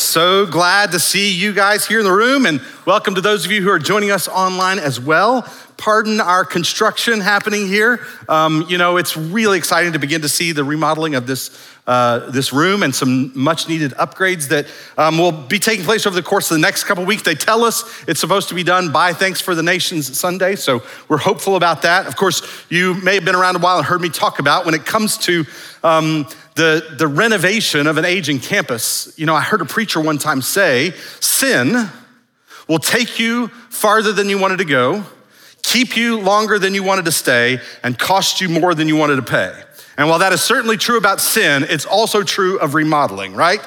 So glad to see you guys here in the room, and welcome to those of you who are joining us online as well. Pardon our construction happening here. Um, you know, it's really exciting to begin to see the remodeling of this, uh, this room and some much needed upgrades that um, will be taking place over the course of the next couple weeks. They tell us it's supposed to be done by Thanks for the Nations Sunday, so we're hopeful about that. Of course, you may have been around a while and heard me talk about when it comes to um, the, the renovation of an aging campus. You know, I heard a preacher one time say, sin will take you farther than you wanted to go, keep you longer than you wanted to stay, and cost you more than you wanted to pay. And while that is certainly true about sin, it's also true of remodeling, right?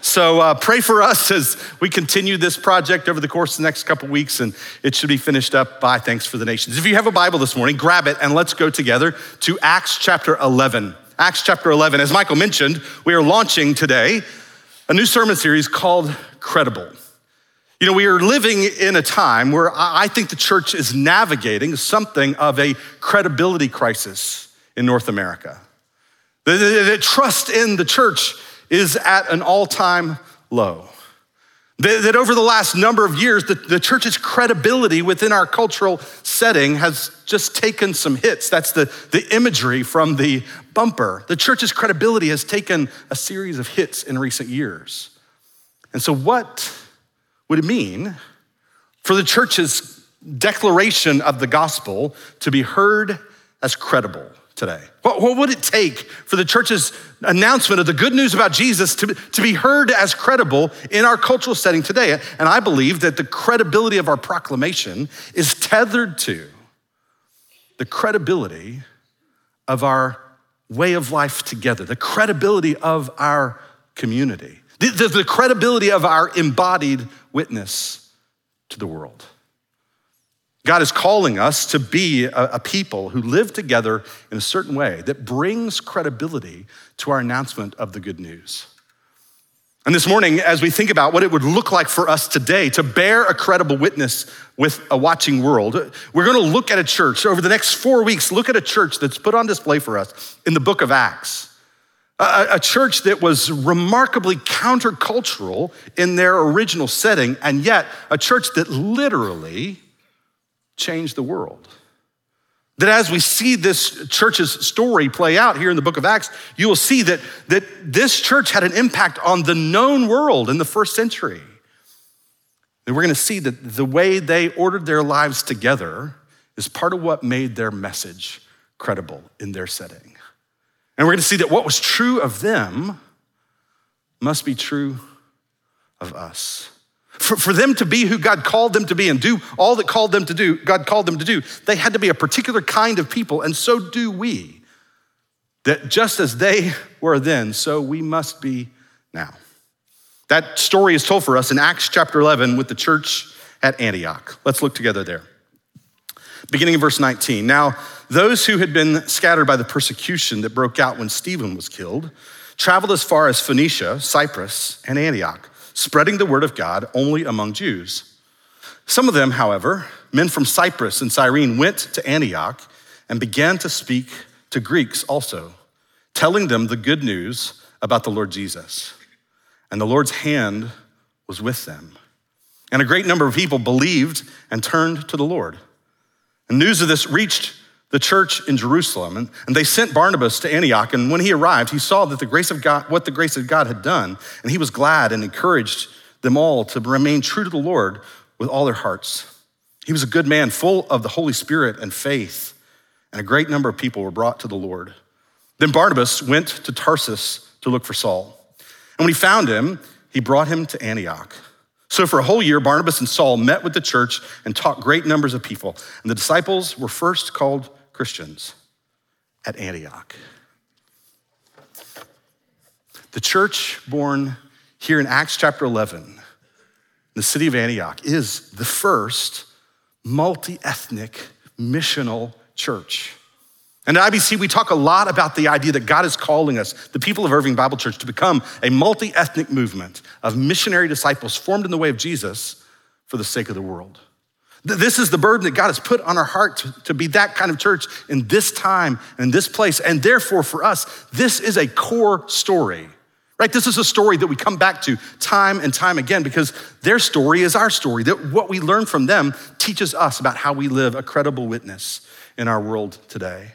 So uh, pray for us as we continue this project over the course of the next couple weeks, and it should be finished up by Thanks for the Nations. If you have a Bible this morning, grab it and let's go together to Acts chapter 11. Acts chapter 11. As Michael mentioned, we are launching today a new sermon series called Credible. You know, we are living in a time where I think the church is navigating something of a credibility crisis in North America. The, the, the trust in the church is at an all time low. That over the last number of years, the, the, church's credibility within our cultural setting has just taken some hits. That's the, the imagery from the bumper. The church's credibility has taken a series of hits in recent years. And so, what would it mean for the church's declaration of the gospel to be heard as credible? Today? What, what, would it take for the church's announcement of the good news about Jesus to, to be heard as credible in our cultural setting today? And I believe that the credibility of our proclamation is tethered to the credibility of our way of life together, the credibility of our community, the, the, the credibility of our embodied witness to the world. God is calling us to be a, a, people who live together in a certain way that brings credibility to our announcement of the good news. And this morning, as we think about what it would look like for us today to bear a credible witness with a watching world, we're going to look at a church over the next four weeks, look at a church that's put on display for us in the book of Acts. A, a church that was remarkably countercultural in their original setting, and yet a church that literally change the world. That as we see this church's story play out here in the book of Acts, you will see that, that this church had an impact on the known world in the first century. And we're going to see that the way they ordered their lives together is part of what made their message credible in their setting. And we're going to see that what was true of them must be true of us. For, for them to be who God called them to be and do all that called them to do, God called them to do, they had to be a particular kind of people, and so do we. That just as they were then, so we must be now. That story is told for us in Acts chapter 11 with the church at Antioch. Let's look together there. Beginning in verse 19. Now, those who had been scattered by the persecution that broke out when Stephen was killed traveled as far as Phoenicia, Cyprus, and Antioch spreading the word of God only among Jews. Some of them, however, men from Cyprus and Cyrene, went to Antioch and began to speak to Greeks also, telling them the good news about the Lord Jesus. And the Lord's hand was with them. And a great number of people believed and turned to the Lord. And news of this reached the church in Jerusalem, and, and they sent Barnabas to Antioch. And when he arrived, he saw that the grace of God, what the grace of God had done, and he was glad and encouraged them all to remain true to the Lord with all their hearts. He was a good man, full of the Holy Spirit and faith, and a great number of people were brought to the Lord. Then Barnabas went to Tarsus to look for Saul. And when he found him, he brought him to Antioch. So for a whole year, Barnabas and Saul met with the church and taught great numbers of people. And the disciples were first called Christians at Antioch. The church born here in Acts chapter 11, the city of Antioch, is the first multi ethnic, missional church. And at IBC, we talk a lot about the idea that God is calling us, the people of Irving Bible Church, to become a multi ethnic movement of missionary disciples formed in the way of Jesus for the sake of the world. This is the burden that God has put on our heart to, to be that kind of church in this time and this place. And therefore, for us, this is a core story, right? This is a story that we come back to time and time again because their story is our story. That what we learn from them teaches us about how we live a credible witness in our world today.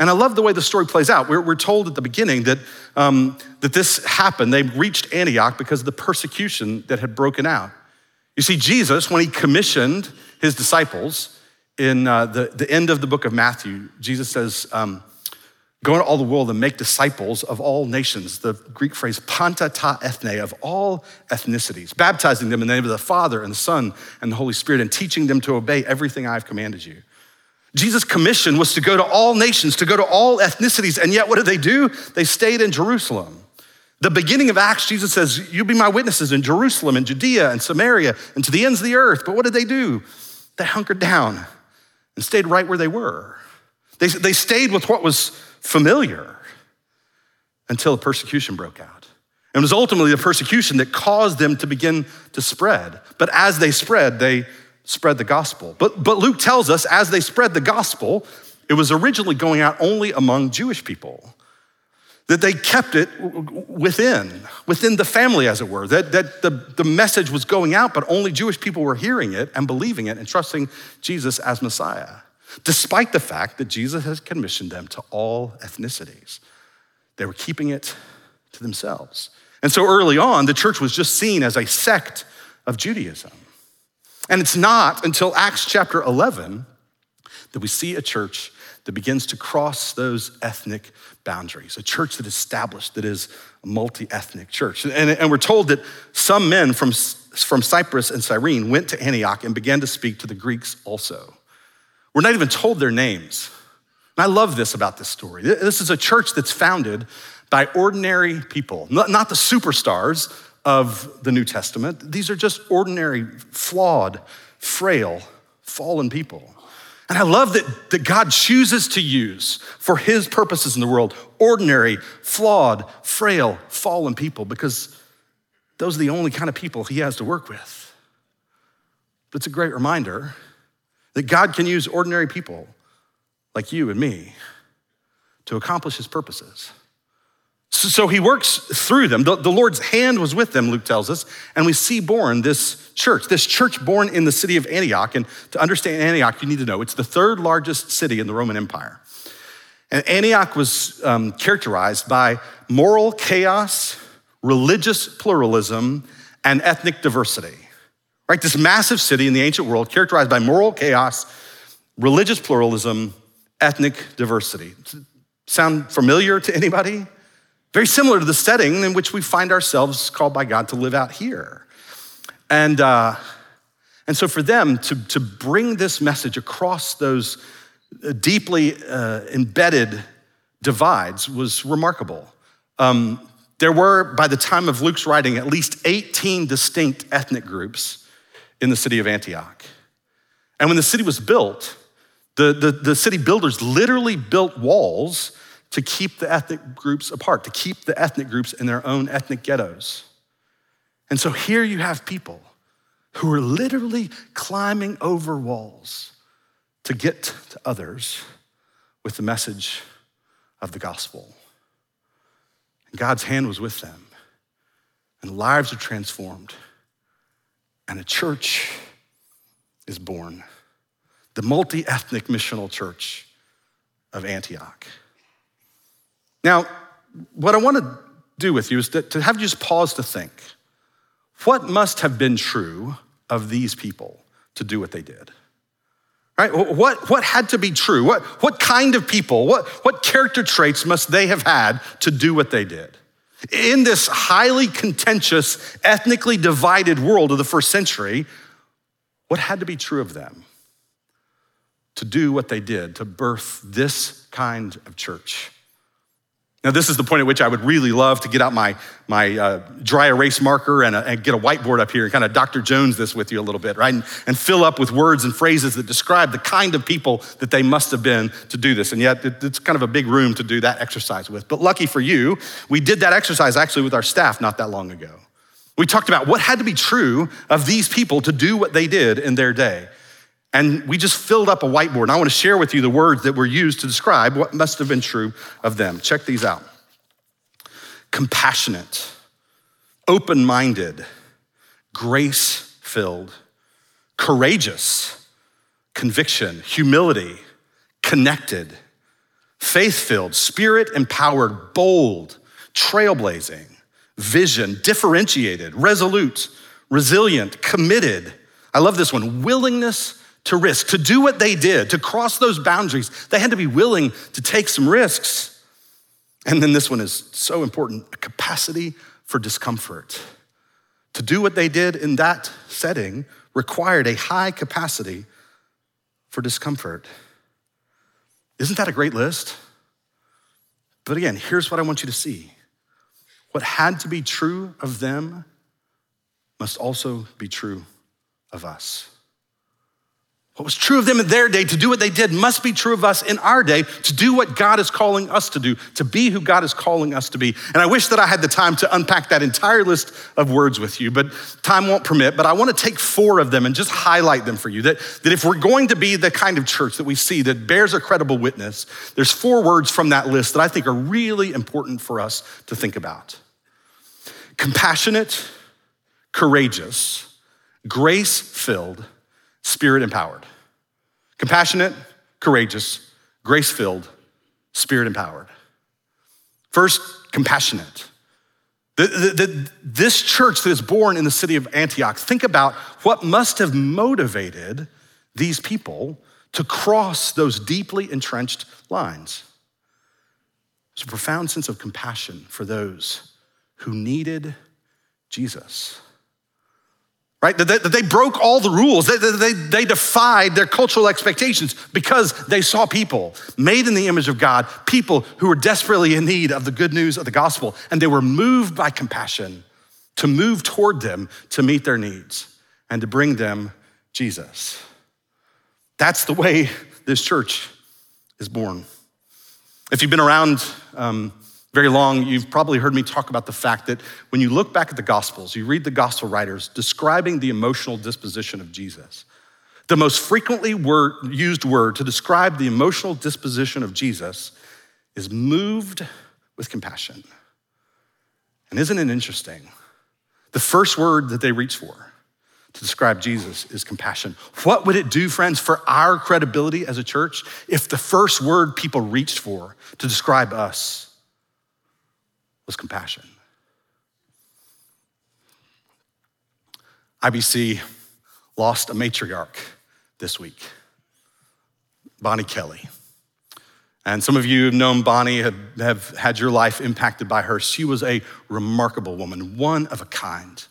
And I love the way the story plays out. We're, we're told at the beginning that, um, that this happened. They reached Antioch because of the persecution that had broken out. You see, Jesus, when he commissioned his disciples in uh, the, the end of the book of Matthew, Jesus says, um, Go into all the world and make disciples of all nations. The Greek phrase panta ta ethne, of all ethnicities, baptizing them in the name of the Father and the Son and the Holy Spirit, and teaching them to obey everything I've commanded you. Jesus' commission was to go to all nations, to go to all ethnicities, and yet what did they do? They stayed in Jerusalem. The beginning of Acts, Jesus says, You'll be my witnesses in Jerusalem and Judea and Samaria and to the ends of the earth. But what did they do? They hunkered down and stayed right where they were. They, they stayed with what was familiar until persecution broke out. And it was ultimately the persecution that caused them to begin to spread. But as they spread, they spread the gospel. But, but Luke tells us as they spread the gospel, it was originally going out only among Jewish people that they kept it within, within the family, as it were, that, that the, the message was going out, but only Jewish people were hearing it and believing it and trusting Jesus as Messiah, despite the fact that Jesus has commissioned them to all ethnicities. They were keeping it to themselves. And so early on, the church was just seen as a sect of Judaism. And it's not until Acts chapter 11 that we see a church that begins to cross those ethnic boundaries, a church that is established, that is a multi ethnic church. And, and, we're told that some men from, from Cyprus and Cyrene went to Antioch and began to speak to the Greeks also. We're not even told their names. And I love this about this story. This is a church that's founded by ordinary people, not the superstars of the New Testament. These are just ordinary, flawed, frail, fallen people. And I love that, that God chooses to use for his purposes in the world ordinary, flawed, frail, fallen people because those are the only kind of people he has to work with. But it's a great reminder that God can use ordinary people like you and me to accomplish his purposes. So he works through them. The, Lord's hand was with them, Luke tells us, and we see born this church, this church born in the city of Antioch. And to understand Antioch, you need to know it's the third largest city in the Roman Empire. And Antioch was um, characterized by moral chaos, religious pluralism, and ethnic diversity. Right? This massive city in the ancient world characterized by moral chaos, religious pluralism, ethnic diversity. Sound familiar to anybody? Very similar to the setting in which we find ourselves called by God to live out here. And, uh, and so for them to, to bring this message across those uh, deeply uh, embedded divides was remarkable. Um, there were, by the time of Luke's writing, at least 18 distinct ethnic groups in the city of Antioch. And when the city was built, the, the, the city builders literally built walls to keep the ethnic groups apart, to keep the ethnic groups in their own ethnic ghettos. And so here you have people who are literally climbing over walls to get to others with the message of the gospel. And God's hand was with them, and lives are transformed, and a church is born the multi ethnic missional church of Antioch. Now, what I want to do with you is to, to have you just pause to think what must have been true of these people to do what they did? Right? What, what had to be true? What, what kind of people, what, what character traits must they have had to do what they did? In this highly contentious, ethnically divided world of the first century, what had to be true of them to do what they did, to birth this kind of church? Now, this is the point at which I would really love to get out my, my uh, dry erase marker and, a, and, get a whiteboard up here and kind of Dr. Jones this with you a little bit, right? And, and, fill up with words and phrases that describe the kind of people that they must have been to do this. And yet, it, it's kind of a big room to do that exercise with. But lucky for you, we did that exercise actually with our staff not that long ago. We talked about what had to be true of these people to do what they did in their day. And we just filled up a whiteboard. And I want to share with you the words that were used to describe what must have been true of them. Check these out compassionate, open minded, grace filled, courageous, conviction, humility, connected, faith filled, spirit empowered, bold, trailblazing, vision, differentiated, resolute, resilient, committed. I love this one willingness to risk, to do what they did, to cross those boundaries. They had to be willing to take some risks. And then this one is so important a capacity for discomfort. To do what they did in that setting required a high capacity for discomfort. Isn't that a great list? But again, here's what I want you to see what had to be true of them must also be true of us. What was true of them in their day to do what they did must be true of us in our day to do what God is calling us to do, to be who God is calling us to be. And I wish that I had the time to unpack that entire list of words with you, but time won't permit. But I want to take four of them and just highlight them for you. That, that if we're going to be the kind of church that we see that bears a credible witness, there's four words from that list that I think are really important for us to think about compassionate, courageous, grace filled, spirit empowered. Compassionate, courageous, grace filled, spirit empowered. First, compassionate. The, the, the, this church that is born in the city of Antioch, think about what must have motivated these people to cross those deeply entrenched lines. There's a profound sense of compassion for those who needed Jesus right? That they, they, broke all the rules. They, they, they defied their cultural expectations because they saw people made in the image of God, people who were desperately in need of the good news of the gospel, and they were moved by compassion to move toward them to meet their needs and to bring them Jesus. That's the way this church is born. If you've been around, um, very long, you've probably heard me talk about the fact that when you look back at the Gospels, you read the Gospel writers describing the emotional disposition of Jesus. The most frequently word, used word to describe the emotional disposition of Jesus is moved with compassion. And isn't it interesting? The first word that they reach for to describe Jesus is compassion. What would it do, friends, for our credibility as a church if the first word people reached for to describe us was compassion. IBC lost a matriarch this week, Bonnie Kelly. And some of you have known Bonnie, have, have had your life impacted by her. She was a remarkable woman, one of a kind.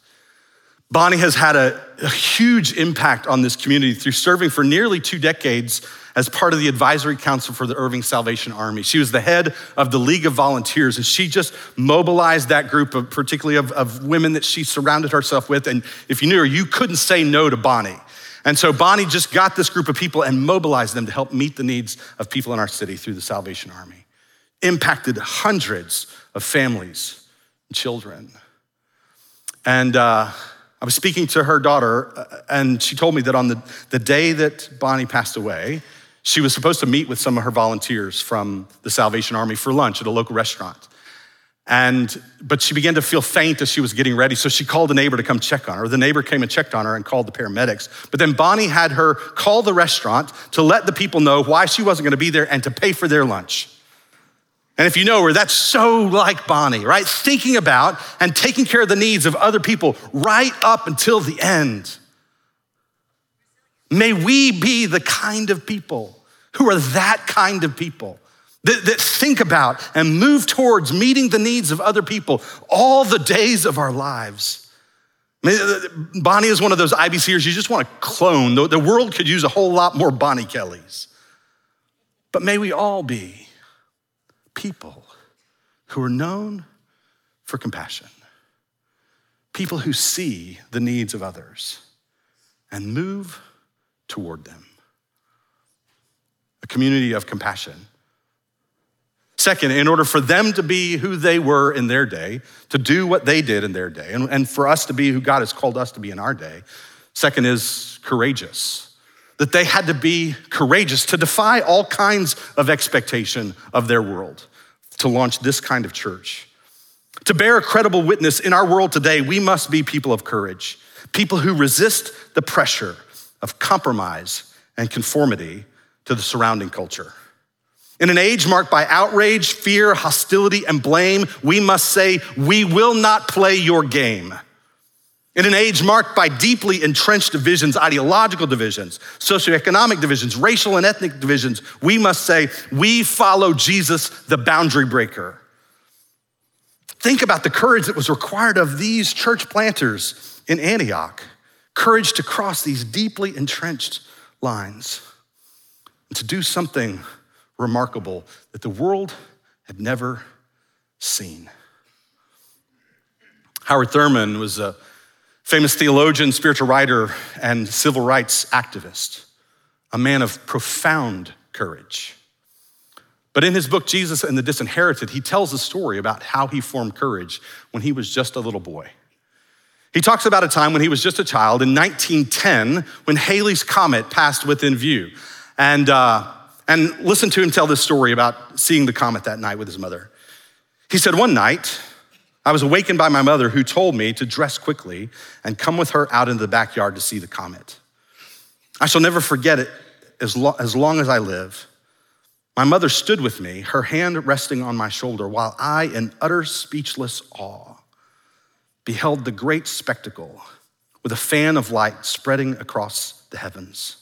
Bonnie has had a, a, huge impact on this community through serving for nearly two decades as part of the advisory council for the Irving Salvation Army. She was the head of the League of Volunteers, and she just mobilized that group of, particularly of, of women that she surrounded herself with. And if you knew her, you couldn't say no to Bonnie. And so Bonnie just got this group of people and mobilized them to help meet the needs of people in our city through the Salvation Army. Impacted hundreds of families and children. And uh, I was speaking to her daughter, uh, and she told me that on the, the day that Bonnie passed away, she was supposed to meet with some of her volunteers from the Salvation Army for lunch at a local restaurant. And, but she began to feel faint as she was getting ready, so she called a neighbor to come check on her. The neighbor came and checked on her and called the paramedics. But then Bonnie had her call the restaurant to let the people know why she wasn't gonna be there and to pay for their lunch. And if you know her, that's so like Bonnie, right? Thinking about and taking care of the needs of other people right up until the end. May we be the kind of people who are that kind of people that, that, think about and move towards meeting the needs of other people all the days of our lives. Bonnie is one of those IBCers you just want to clone. The world could use a whole lot more Bonnie Kellys. But may we all be people who are known for compassion, people who see the needs of others and move toward them. A community of compassion. Second, in order for them to be who they were in their day, to do what they did in their day, and, and for us to be who God has called us to be in our day, second is courageous. That they had to be courageous to defy all kinds of expectation of their world to launch this kind of church. To bear a credible witness in our world today, we must be people of courage, people who resist the pressure of compromise and conformity to the surrounding culture. In an age marked by outrage, fear, hostility, and blame, we must say, We will not play your game. In an age marked by deeply entrenched divisions, ideological divisions, socioeconomic divisions, racial and ethnic divisions, we must say, We follow Jesus, the boundary breaker. Think about the courage that was required of these church planters in Antioch courage to cross these deeply entrenched lines and to do something remarkable that the world had never seen. Howard Thurman was a famous theologian, spiritual writer, and civil rights activist, a man of profound courage. But in his book, Jesus and the Disinherited, he tells a story about how he formed courage when he was just a little boy. He talks about a time when he was just a child in 1910 when Halley's Comet passed within view. And uh, and listen to him tell this story about seeing the comet that night with his mother. He said, One night, I was awakened by my mother who told me to dress quickly and come with her out into the backyard to see the comet. I shall never forget it as, lo- as long as I live. My mother stood with me, her hand resting on my shoulder, while I, in utter speechless awe, beheld the great spectacle with a fan of light spreading across the heavens.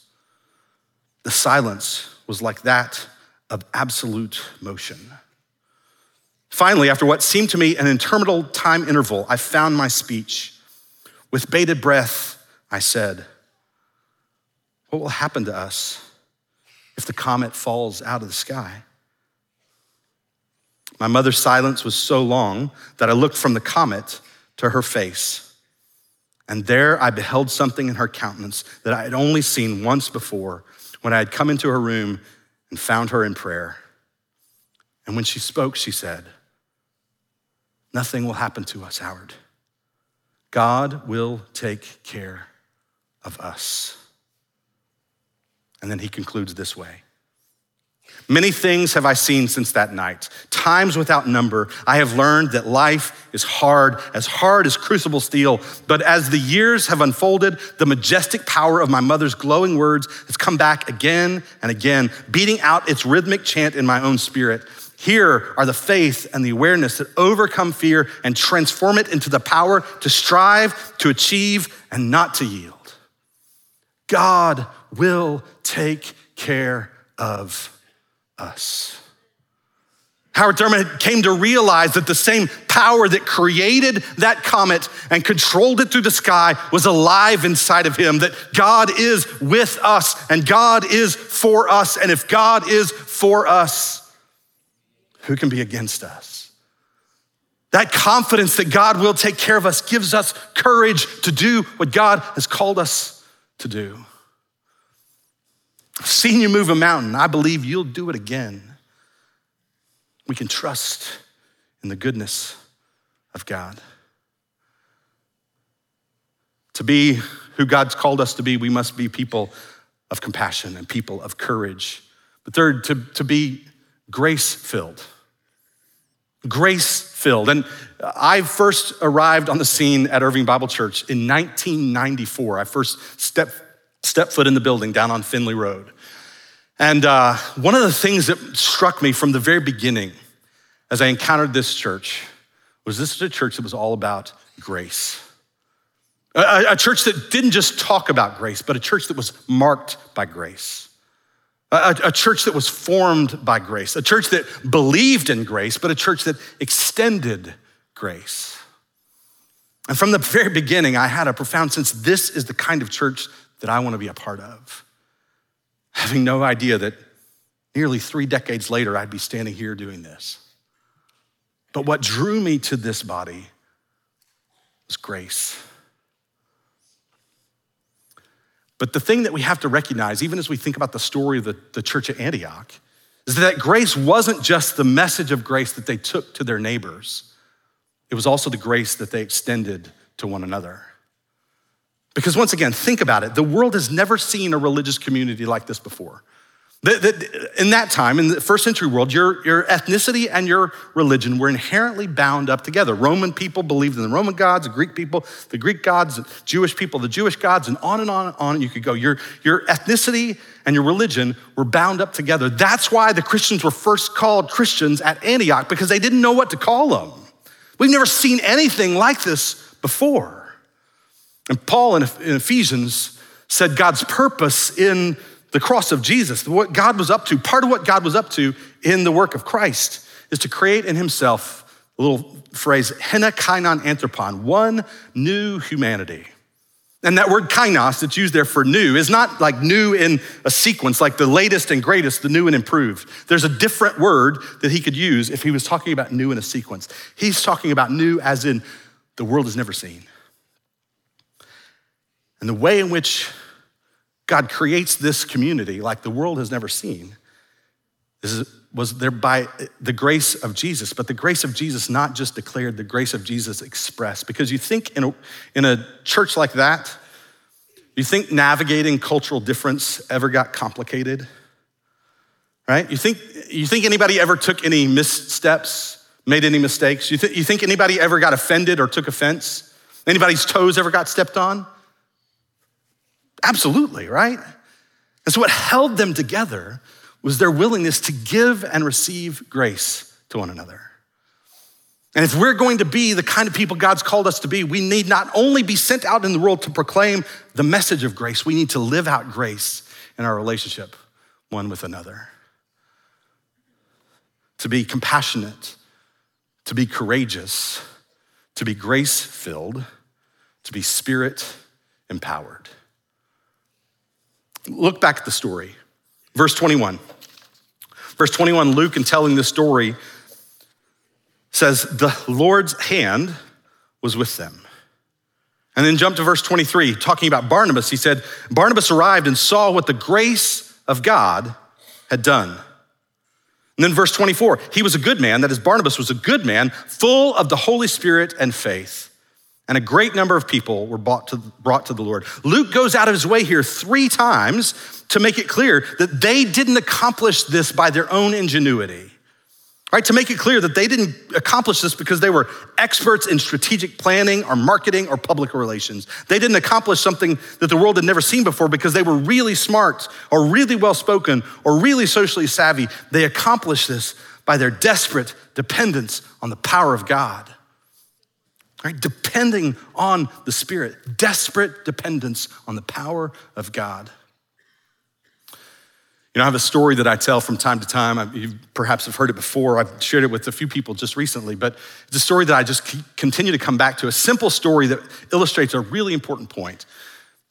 The silence was like that of absolute motion. Finally, after what seemed to me an interminable time interval, I found my speech. With bated breath, I said, What will happen to us if the comet falls out of the sky? My mother's silence was so long that I looked from the comet to her face. And there I beheld something in her countenance that I had only seen once before when I had come into her room and found her in prayer. And when she spoke, she said, Nothing will happen to us, Howard. God will take care of us. And then he concludes this way Many things have I seen since that night. Times without number, I have learned that life is hard, as hard as crucible steel. But as the years have unfolded, the majestic power of my mother's glowing words has come back again and again, beating out its rhythmic chant in my own spirit. Here are the faith and the awareness that overcome fear and transform it into the power to strive, to achieve, and not to yield. God will take care of us. Howard Thurman came to realize that the same power that created that comet and controlled it through the sky was alive inside of him, that God is with us and God is for us. And if God is for us, who can be against us? That confidence that God will take care of us gives us courage to do what God has called us to do. I've seen you move a mountain. I believe you'll do it again. We can trust in the goodness of God. To be who God's called us to be, we must be people of compassion and people of courage. But third, to, to be grace filled. Grace filled. And I first arrived on the scene at Irving Bible Church in 1994. I first stepped step foot in the building down on Finley Road. And uh, one of the things that struck me from the very beginning as I encountered this church was this is a church that was all about grace. A, a church that didn't just talk about grace, but a church that was marked by grace. A, a, church that was formed by grace, a church that believed in grace, but a church that extended grace. And from the very beginning, I had a profound sense this is the kind of church that I want to be a part of. Having no idea that nearly three decades later, I'd be standing here doing this. But what drew me to this body was grace. But the thing that we have to recognize, even as we think about the story of the, the church at Antioch, is that grace wasn't just the message of grace that they took to their neighbors, it was also the grace that they extended to one another. Because once again, think about it the world has never seen a religious community like this before. In that time, in the first century world, your, your ethnicity and your religion were inherently bound up together. Roman people believed in the Roman gods, the Greek people, the Greek gods, Jewish people, the Jewish gods, and on and on and on you could go. Your, your ethnicity and your religion were bound up together. That's why the Christians were first called Christians at Antioch, because they didn't know what to call them. We've never seen anything like this before. And Paul in Ephesians said God's purpose in the cross of Jesus, what God was up to, part of what God was up to in the work of Christ is to create in himself a little phrase, hena kainon anthropon, one new humanity. And that word kainos that's used there for new is not like new in a sequence, like the latest and greatest, the new and improved. There's a different word that he could use if he was talking about new in a sequence. He's talking about new as in the world has never seen. And the way in which God creates this community like the world has never seen is, was there by the grace of Jesus, but the grace of Jesus not just declared, the grace of Jesus expressed. Because you think in a, in a church like that, you think navigating cultural difference ever got complicated? Right? You think, you think anybody ever took any missteps, made any mistakes? You, th- you think anybody ever got offended or took offense? Anybody's toes ever got stepped on? Absolutely, right? And so what held them together was their willingness to give and receive grace to one another. And if we're going to be the kind of people God's called us to be, we need not only be sent out in the world to proclaim the message of grace, we need to live out grace in our relationship one with another. To be compassionate, to be courageous, to be grace filled, to be spirit empowered. Look back at the story. Verse 21. Verse 21, Luke, in telling this story, says, The Lord's hand was with them. And then jump to verse 23, talking about Barnabas. He said, Barnabas arrived and saw what the grace of God had done. And then verse 24, he was a good man, that is, Barnabas was a good man, full of the Holy Spirit and faith and a great number of people were brought to, brought to the Lord. Luke goes out of his way here three times to make it clear that they didn't accomplish this by their own ingenuity. Right, to make it clear that they didn't accomplish this because they were experts in strategic planning or marketing or public relations. They didn't accomplish something that the world had never seen before because they were really smart or really well spoken or really socially savvy. They accomplished this by their desperate dependence on the power of God right? Depending on the Spirit, desperate dependence on the power of God. You know, I have a story that I tell from time to time. You perhaps have heard it before. I've shared it with a few people just recently, but it's a story that I just continue to come back to. A simple story that illustrates a really important point.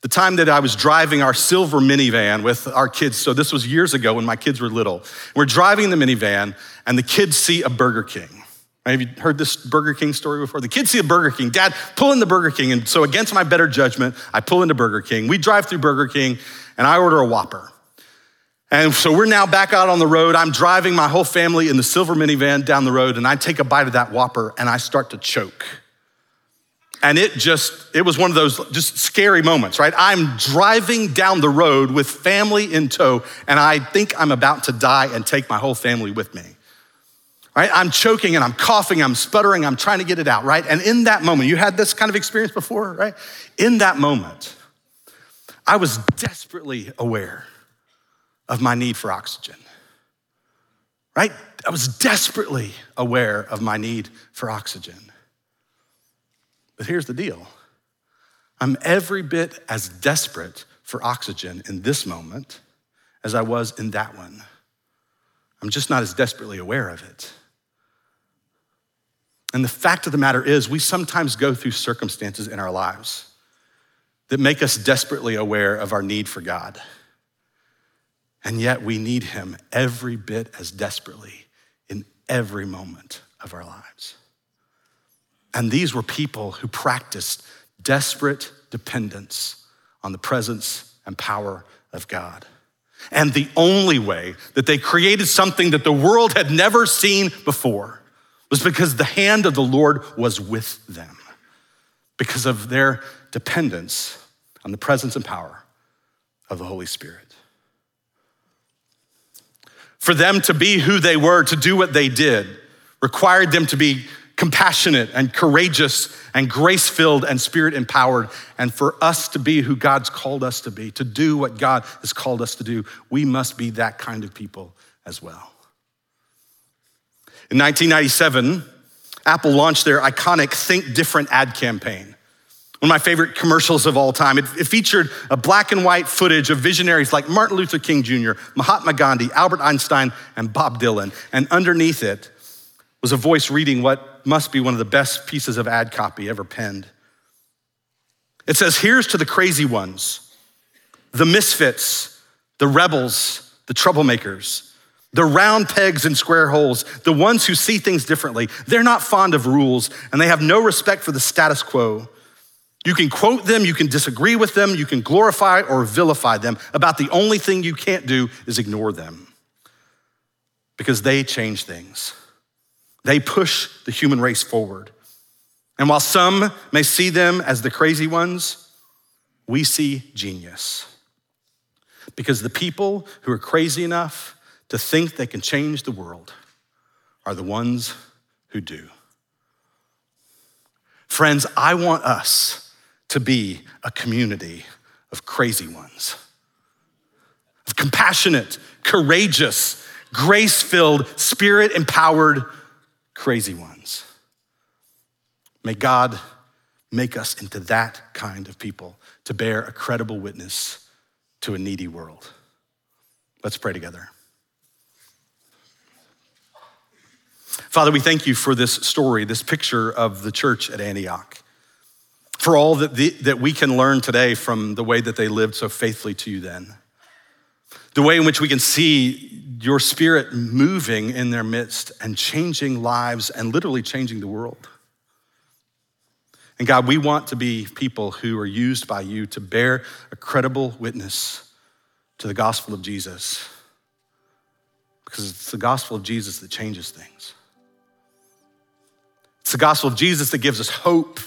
The time that I was driving our silver minivan with our kids, so this was years ago when my kids were little. We're driving the minivan, and the kids see a Burger King. Have you heard this Burger King story before? The kids see a Burger King. Dad, pull in the Burger King. And so, against my better judgment, I pull into Burger King. We drive through Burger King and I order a Whopper. And so we're now back out on the road. I'm driving my whole family in the silver minivan down the road, and I take a bite of that Whopper and I start to choke. And it just, it was one of those just scary moments, right? I'm driving down the road with family in tow, and I think I'm about to die and take my whole family with me right? I'm choking and I'm coughing, I'm sputtering, I'm trying to get it out, right? And in that moment, you had this kind of experience before, right? In that moment, I was desperately aware of my need for oxygen, right? I was desperately aware of my need for oxygen. But here's the deal I'm every bit as desperate for oxygen in this moment as I was in that one. I'm just not as desperately aware of it. And the fact of the matter is, we sometimes go through circumstances in our lives that make us desperately aware of our need for God. And yet we need Him every bit as desperately in every moment of our lives. And these were people who practiced desperate dependence on the presence and power of God. And the only way that they created something that the world had never seen before was because the hand of the Lord was with them, because of their dependence on the presence and power of the Holy Spirit. For them to be who they were, to do what they did, required them to be compassionate and courageous and grace filled and spirit empowered. And for us to be who God's called us to be, to do what God has called us to do, we must be that kind of people as well. In 1997, Apple launched their iconic Think Different ad campaign. One of my favorite commercials of all time. It, it, featured a black and white footage of visionaries like Martin Luther King Jr., Mahatma Gandhi, Albert Einstein, and Bob Dylan. And underneath it was a voice reading what must be one of the best pieces of ad copy ever penned. It says, Here's to the crazy ones, the misfits, the rebels, the troublemakers, the round pegs and square holes, the ones who see things differently. They're not fond of rules and they have no respect for the status quo. You can quote them, you can disagree with them, you can glorify or vilify them. About the only thing you can't do is ignore them because they change things. They push the human race forward. And while some may see them as the crazy ones, we see genius. Because the people who are crazy enough to think they can change the world are the ones who do. Friends, I want us to be a community of crazy ones, of compassionate, courageous, grace filled, spirit empowered, crazy ones. May God make us into that kind of people to bear a credible witness to a needy world. Let's pray together. Father, we thank you for this story, this picture of the church at Antioch for all that, the, that we can learn today from the way that they lived so faithfully to you then. The way in which we can see your spirit moving in their midst and changing lives and literally changing the world. And God, we want to be people who are used by you to bear a credible witness to the gospel of Jesus. Because it's the gospel of Jesus that changes things. It's the gospel of Jesus that gives us hope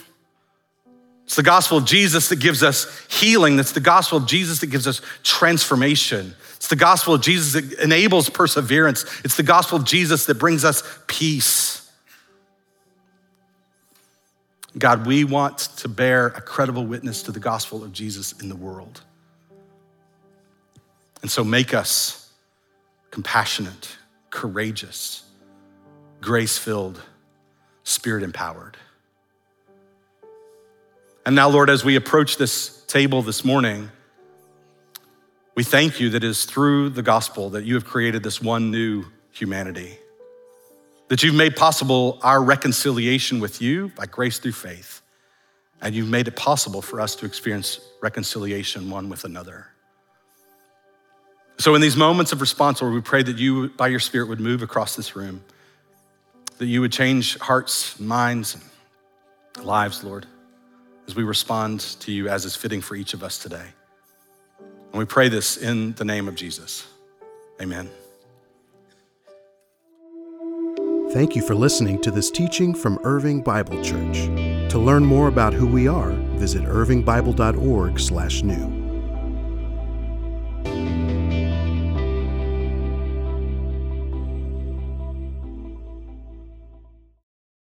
it's the gospel of Jesus that gives us healing. It's the gospel of Jesus that gives us transformation. It's the gospel of Jesus that enables perseverance. It's the gospel of Jesus that brings us peace. God, we want to bear a credible witness to the gospel of Jesus in the world. And so make us compassionate, courageous, grace filled, spirit empowered. And now, Lord, as we approach this table this morning, we thank you that it is through the gospel that you have created this one new humanity, that you've made possible our reconciliation with you by grace through faith, and you've made it possible for us to experience reconciliation one with another. So, in these moments of response, Lord, we pray that you, by your Spirit, would move across this room, that you would change hearts, minds, and lives, Lord as we respond to you as is fitting for each of us today. And we pray this in the name of Jesus. Amen. Thank you for listening to this teaching from Irving Bible Church. To learn more about who we are, visit irvingbible.org/new.